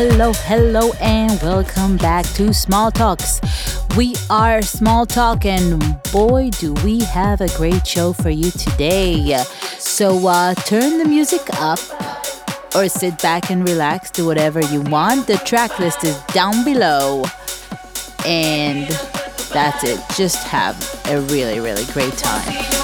Hello, hello, and welcome back to Small ToKs. We are Small Tok, and boy, do we have a great show for you today. So uh, turn the music up or sit back and relax, do whatever you want. The track list is down below, and that's it. Just have a really, really great time.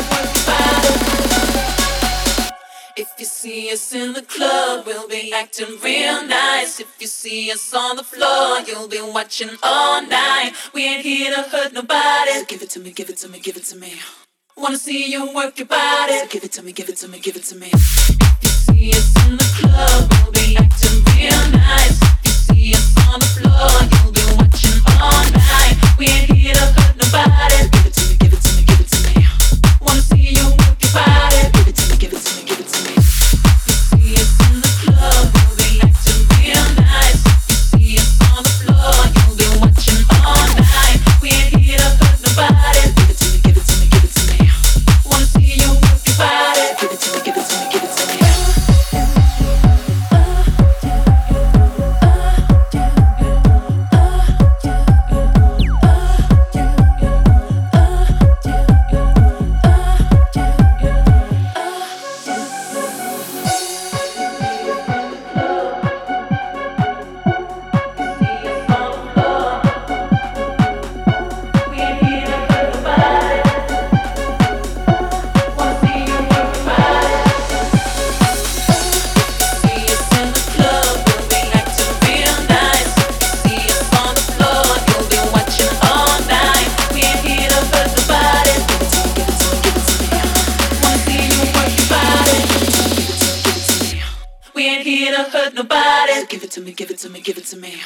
See us in the club, we'll be acting real nice. If you see us on the floor, you'll be watching all night. We ain't here to hurt nobody. So give it to me, give it to me, give it to me. Wanna see you work your body. So give it to me, give it to me, give it to me. If you see us in the club, we'll be acting real nice. If you see us on the floor, you'll be watching all night. We ain't here to hurt nobody. So give it to me, give it to me, give it to me. Wanna see you work your body. Give it to me, give it to me, give it to me. Give it to me, give it to me.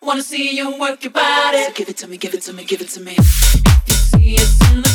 Wanna see you work your body. So Give it to me, give it to me, give it to me. You see us in the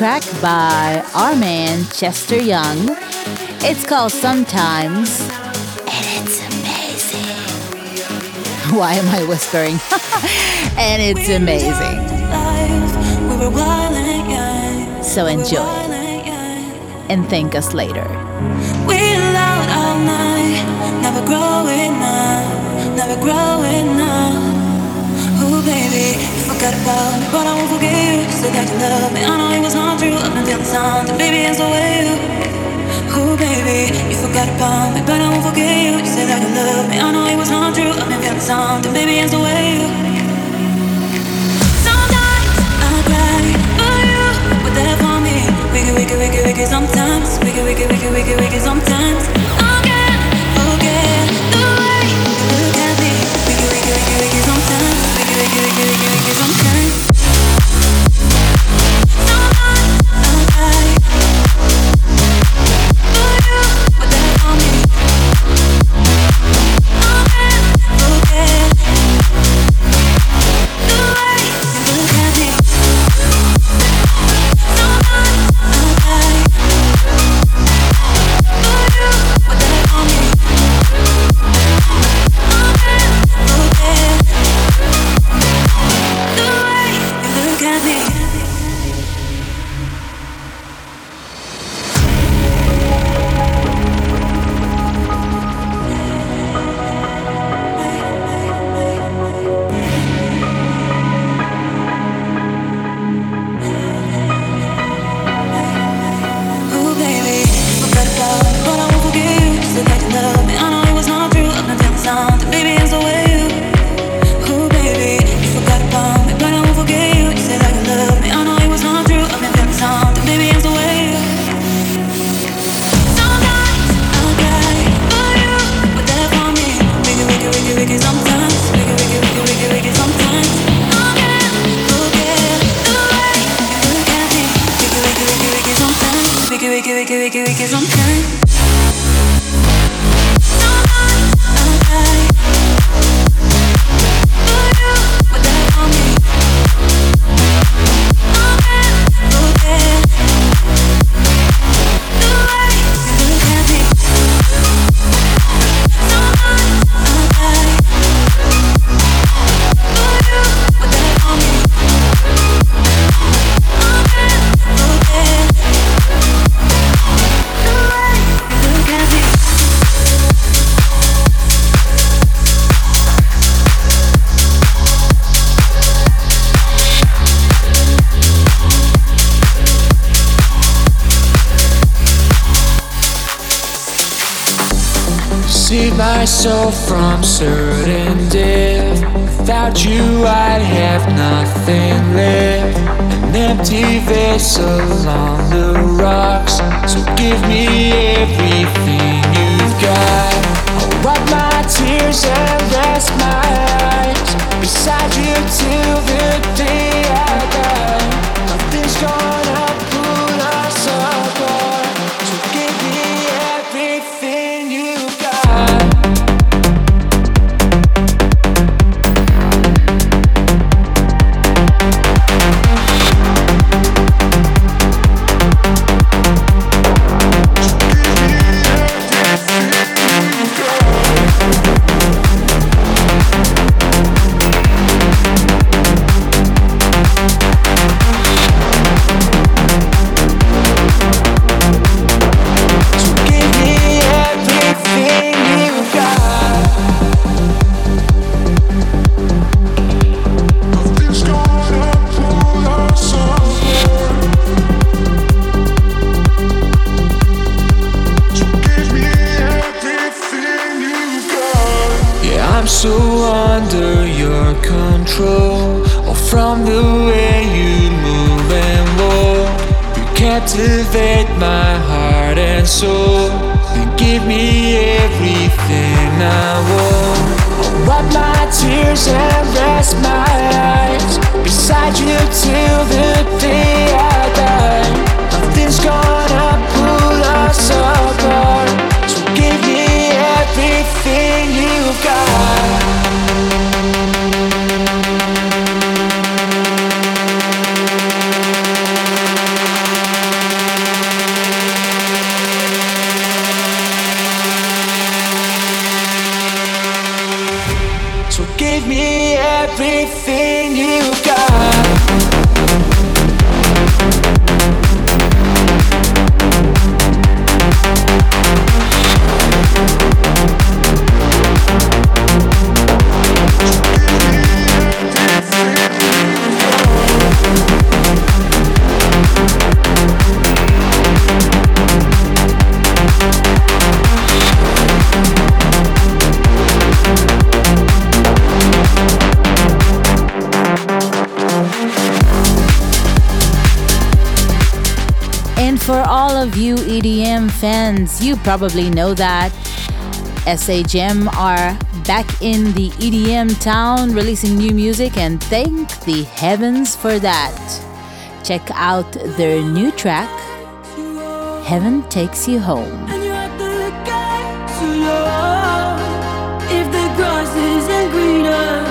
Track by our man Chester Young. It's called Sometimes, and it's amazing. Why am I whispering? and it's amazing. So enjoy and thank us later. We're out all night, never growing up, never growing up. Ooh, baby forgot about me, but I won't forget you. You said that you love me, I know and baby, it's the way you. Ooh, baby, you forgot about me, but I won't forget you. You said that you love me, I know it was not true until the sound, and baby, it's the way you. Sometimes I cry for you, but there for me. Wiggy, wiggy, wiggy, wiggy, sometimes. Wiggy, wiggy, wiggy, wiggy, wiggy, sometimes. I can't forget the way you look at me. Wiggy, wiggy, wiggy, wiggy, sometimes. Wiggy, wiggy, wiggy, wiggy, sometimes time so from Sir from the way you move and walk. You captivate my heart and soul. And give me everything I want. I'll wipe my tears and rest my eyes beside you till the You probably know that SHM are back in the EDM town releasing new music and thank the heavens for that. Check out their new track, Heaven Takes You Home. greener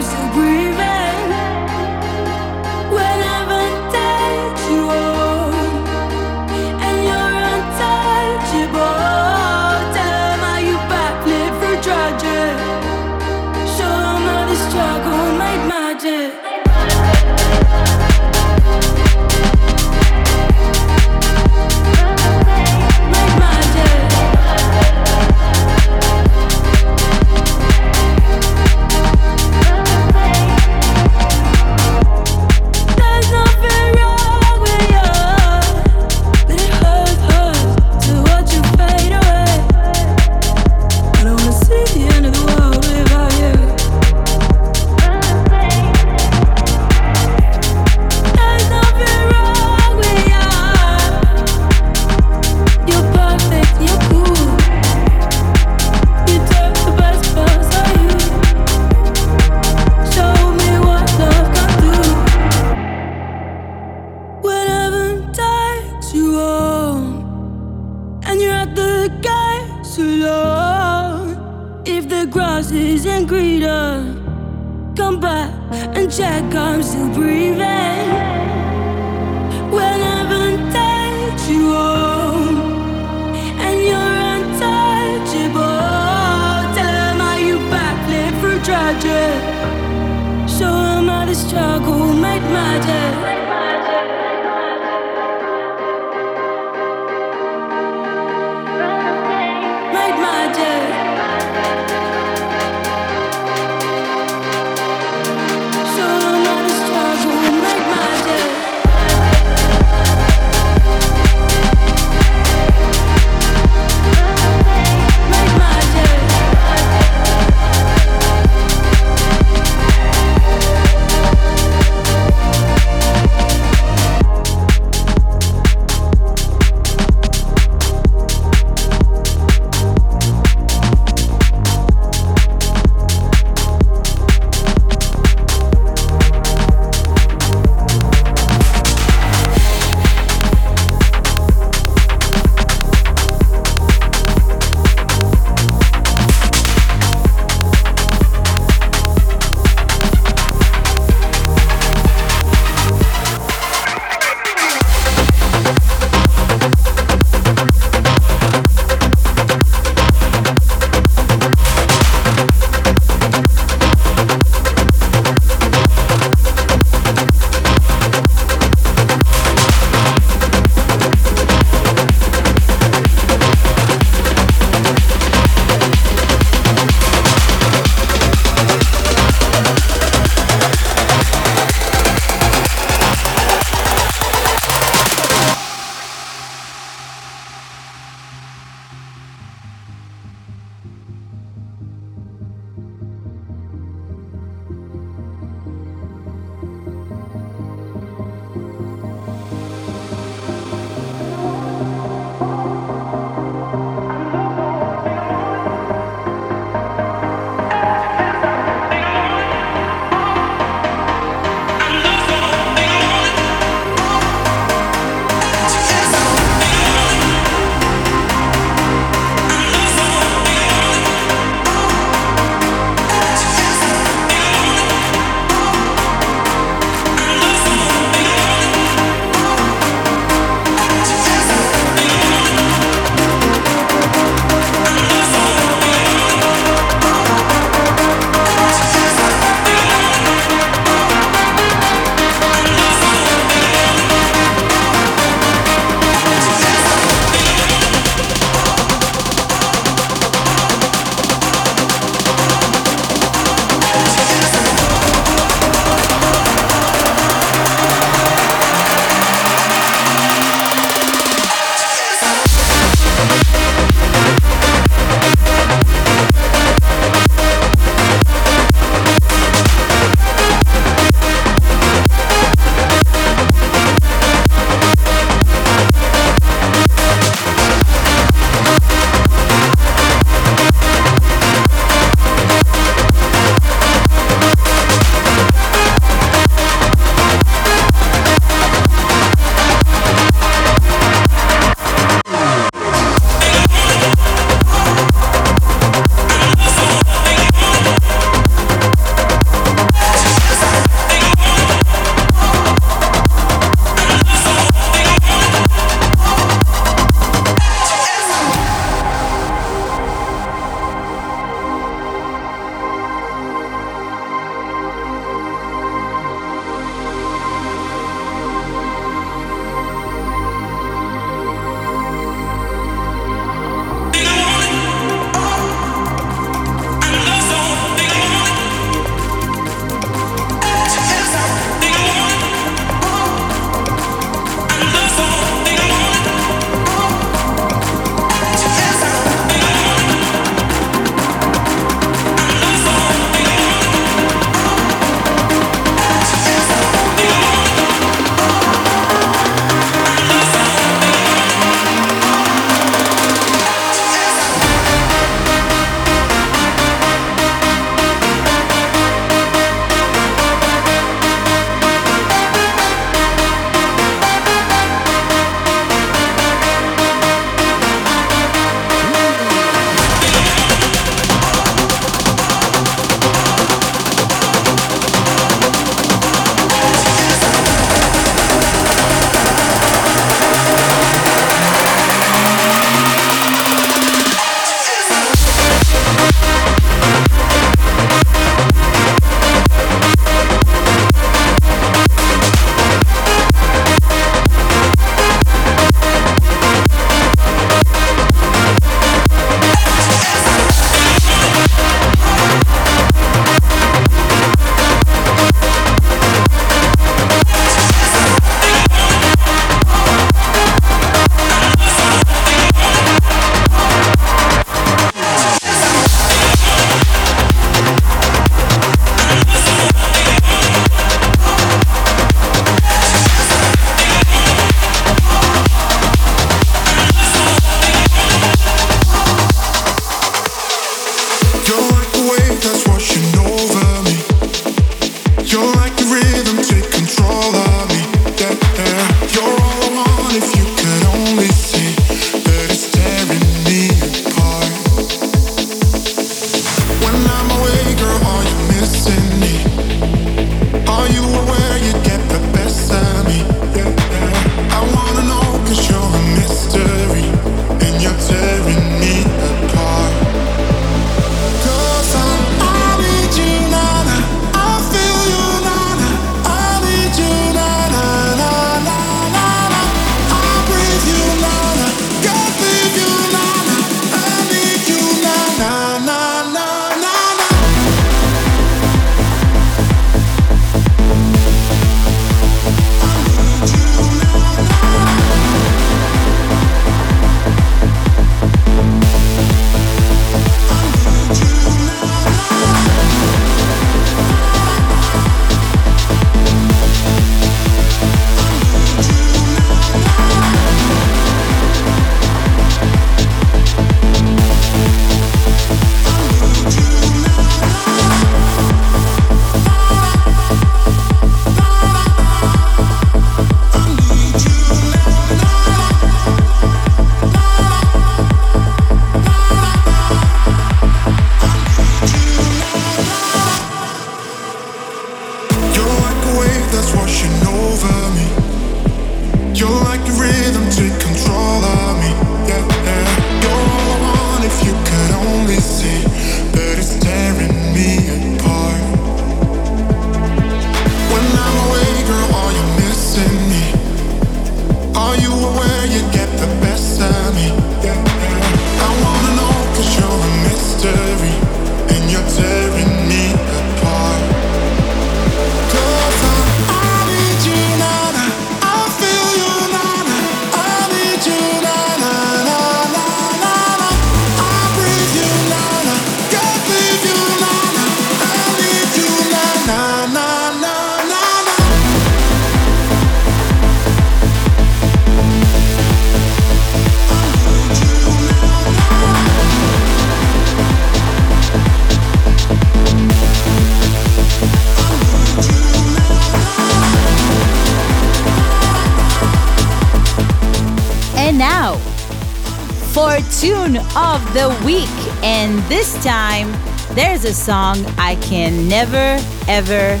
there's a song I can never ever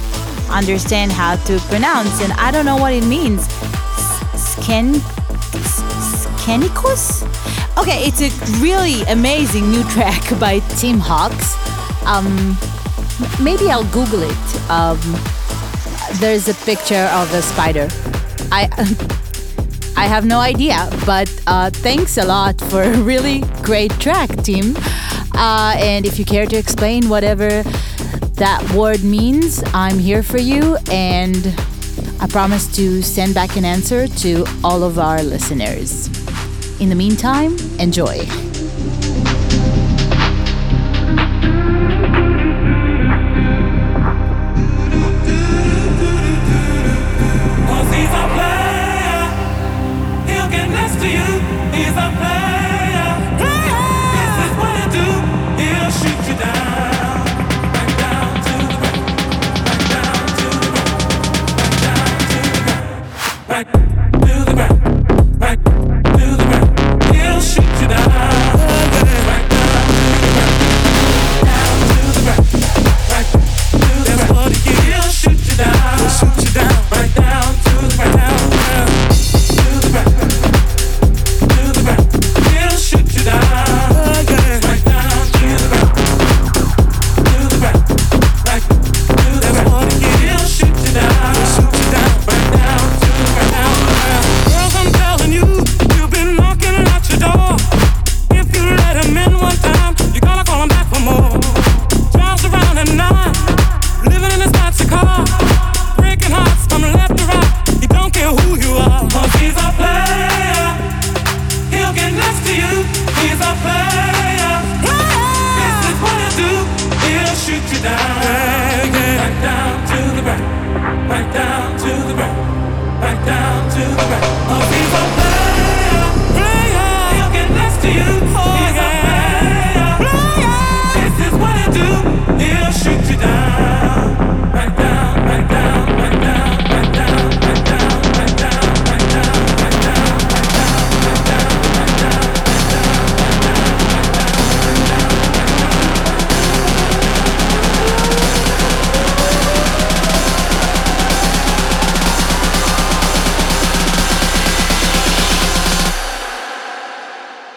understand how to pronounce, and I don't know what it means. Sken. Skenikos? Okay, it's a really amazing new track by Tim Hox. Um, maybe I'll Google it. Um, there's a picture of a spider. I I have no idea, but uh, thanks a lot for a really great track, team. Uh, and if you care to explain whatever that word means, I'm here for you, and I promise to send back an answer to all of our listeners. In the meantime, enjoy.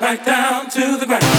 right down to the ground.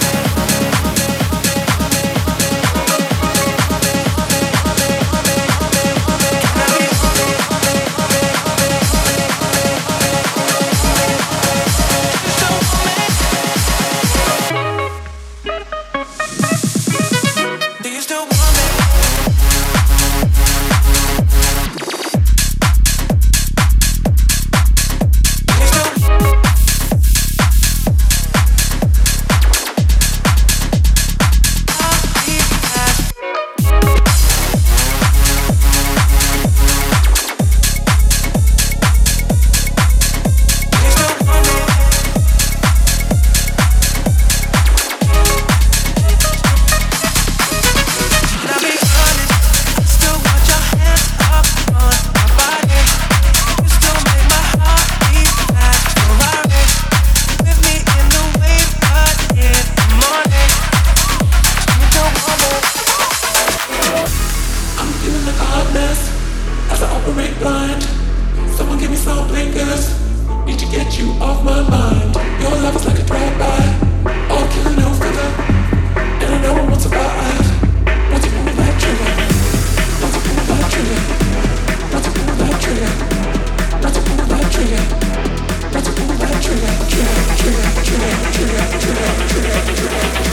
Check out, check out, check out, check out, check out, check out, check out.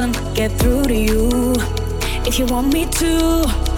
doesn't get through to you. If you want me to,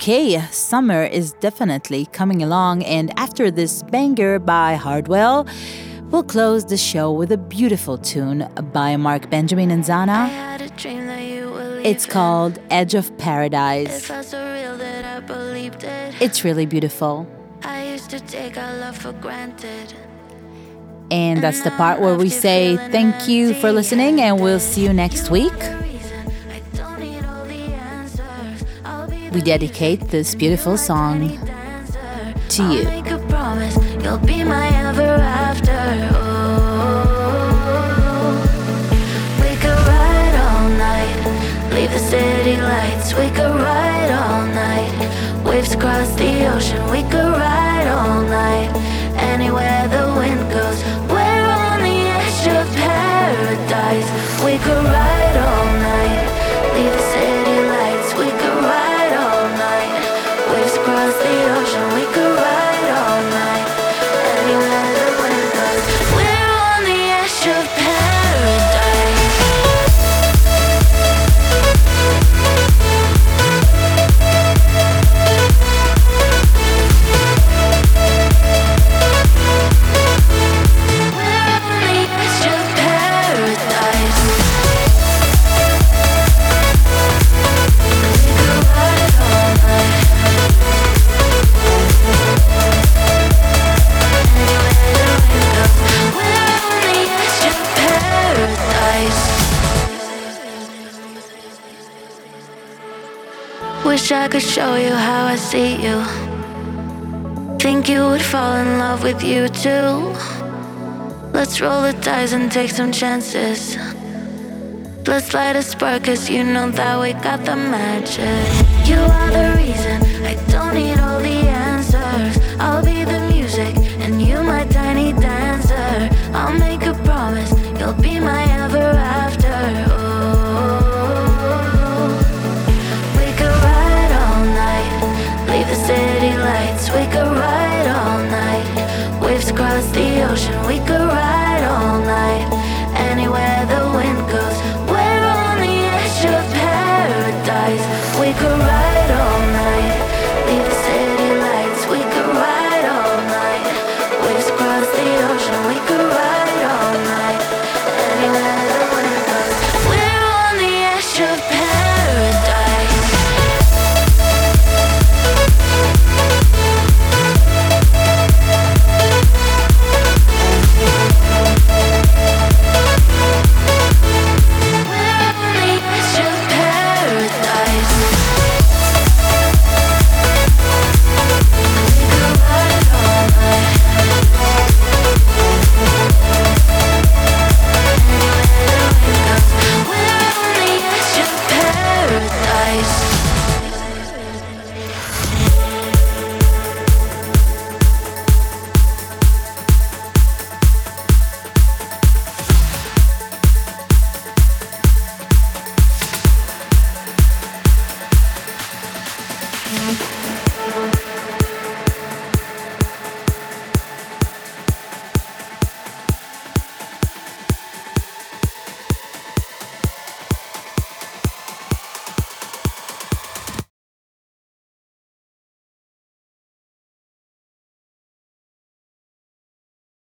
Okay, summer is definitely coming along, and after this banger by Hardwell, we'll close the show with a beautiful tune by Marc Benjamin and Zana. It's called Edge of Paradise. It's really beautiful. And that's the part where we say thank you for listening, and we'll see you next week. We dedicate this beautiful song to you. Leave the city lights. We could ride all night, waves the ocean. We could ride all night, anywhere the wind goes. We're on the edge of paradise. We could ride Wish I could show you how I see you. Think you would fall in love with you too. Let's roll the dice and take some chances. Let's light a spark, cause you know that we got the magic. You are the reason, I don't need all the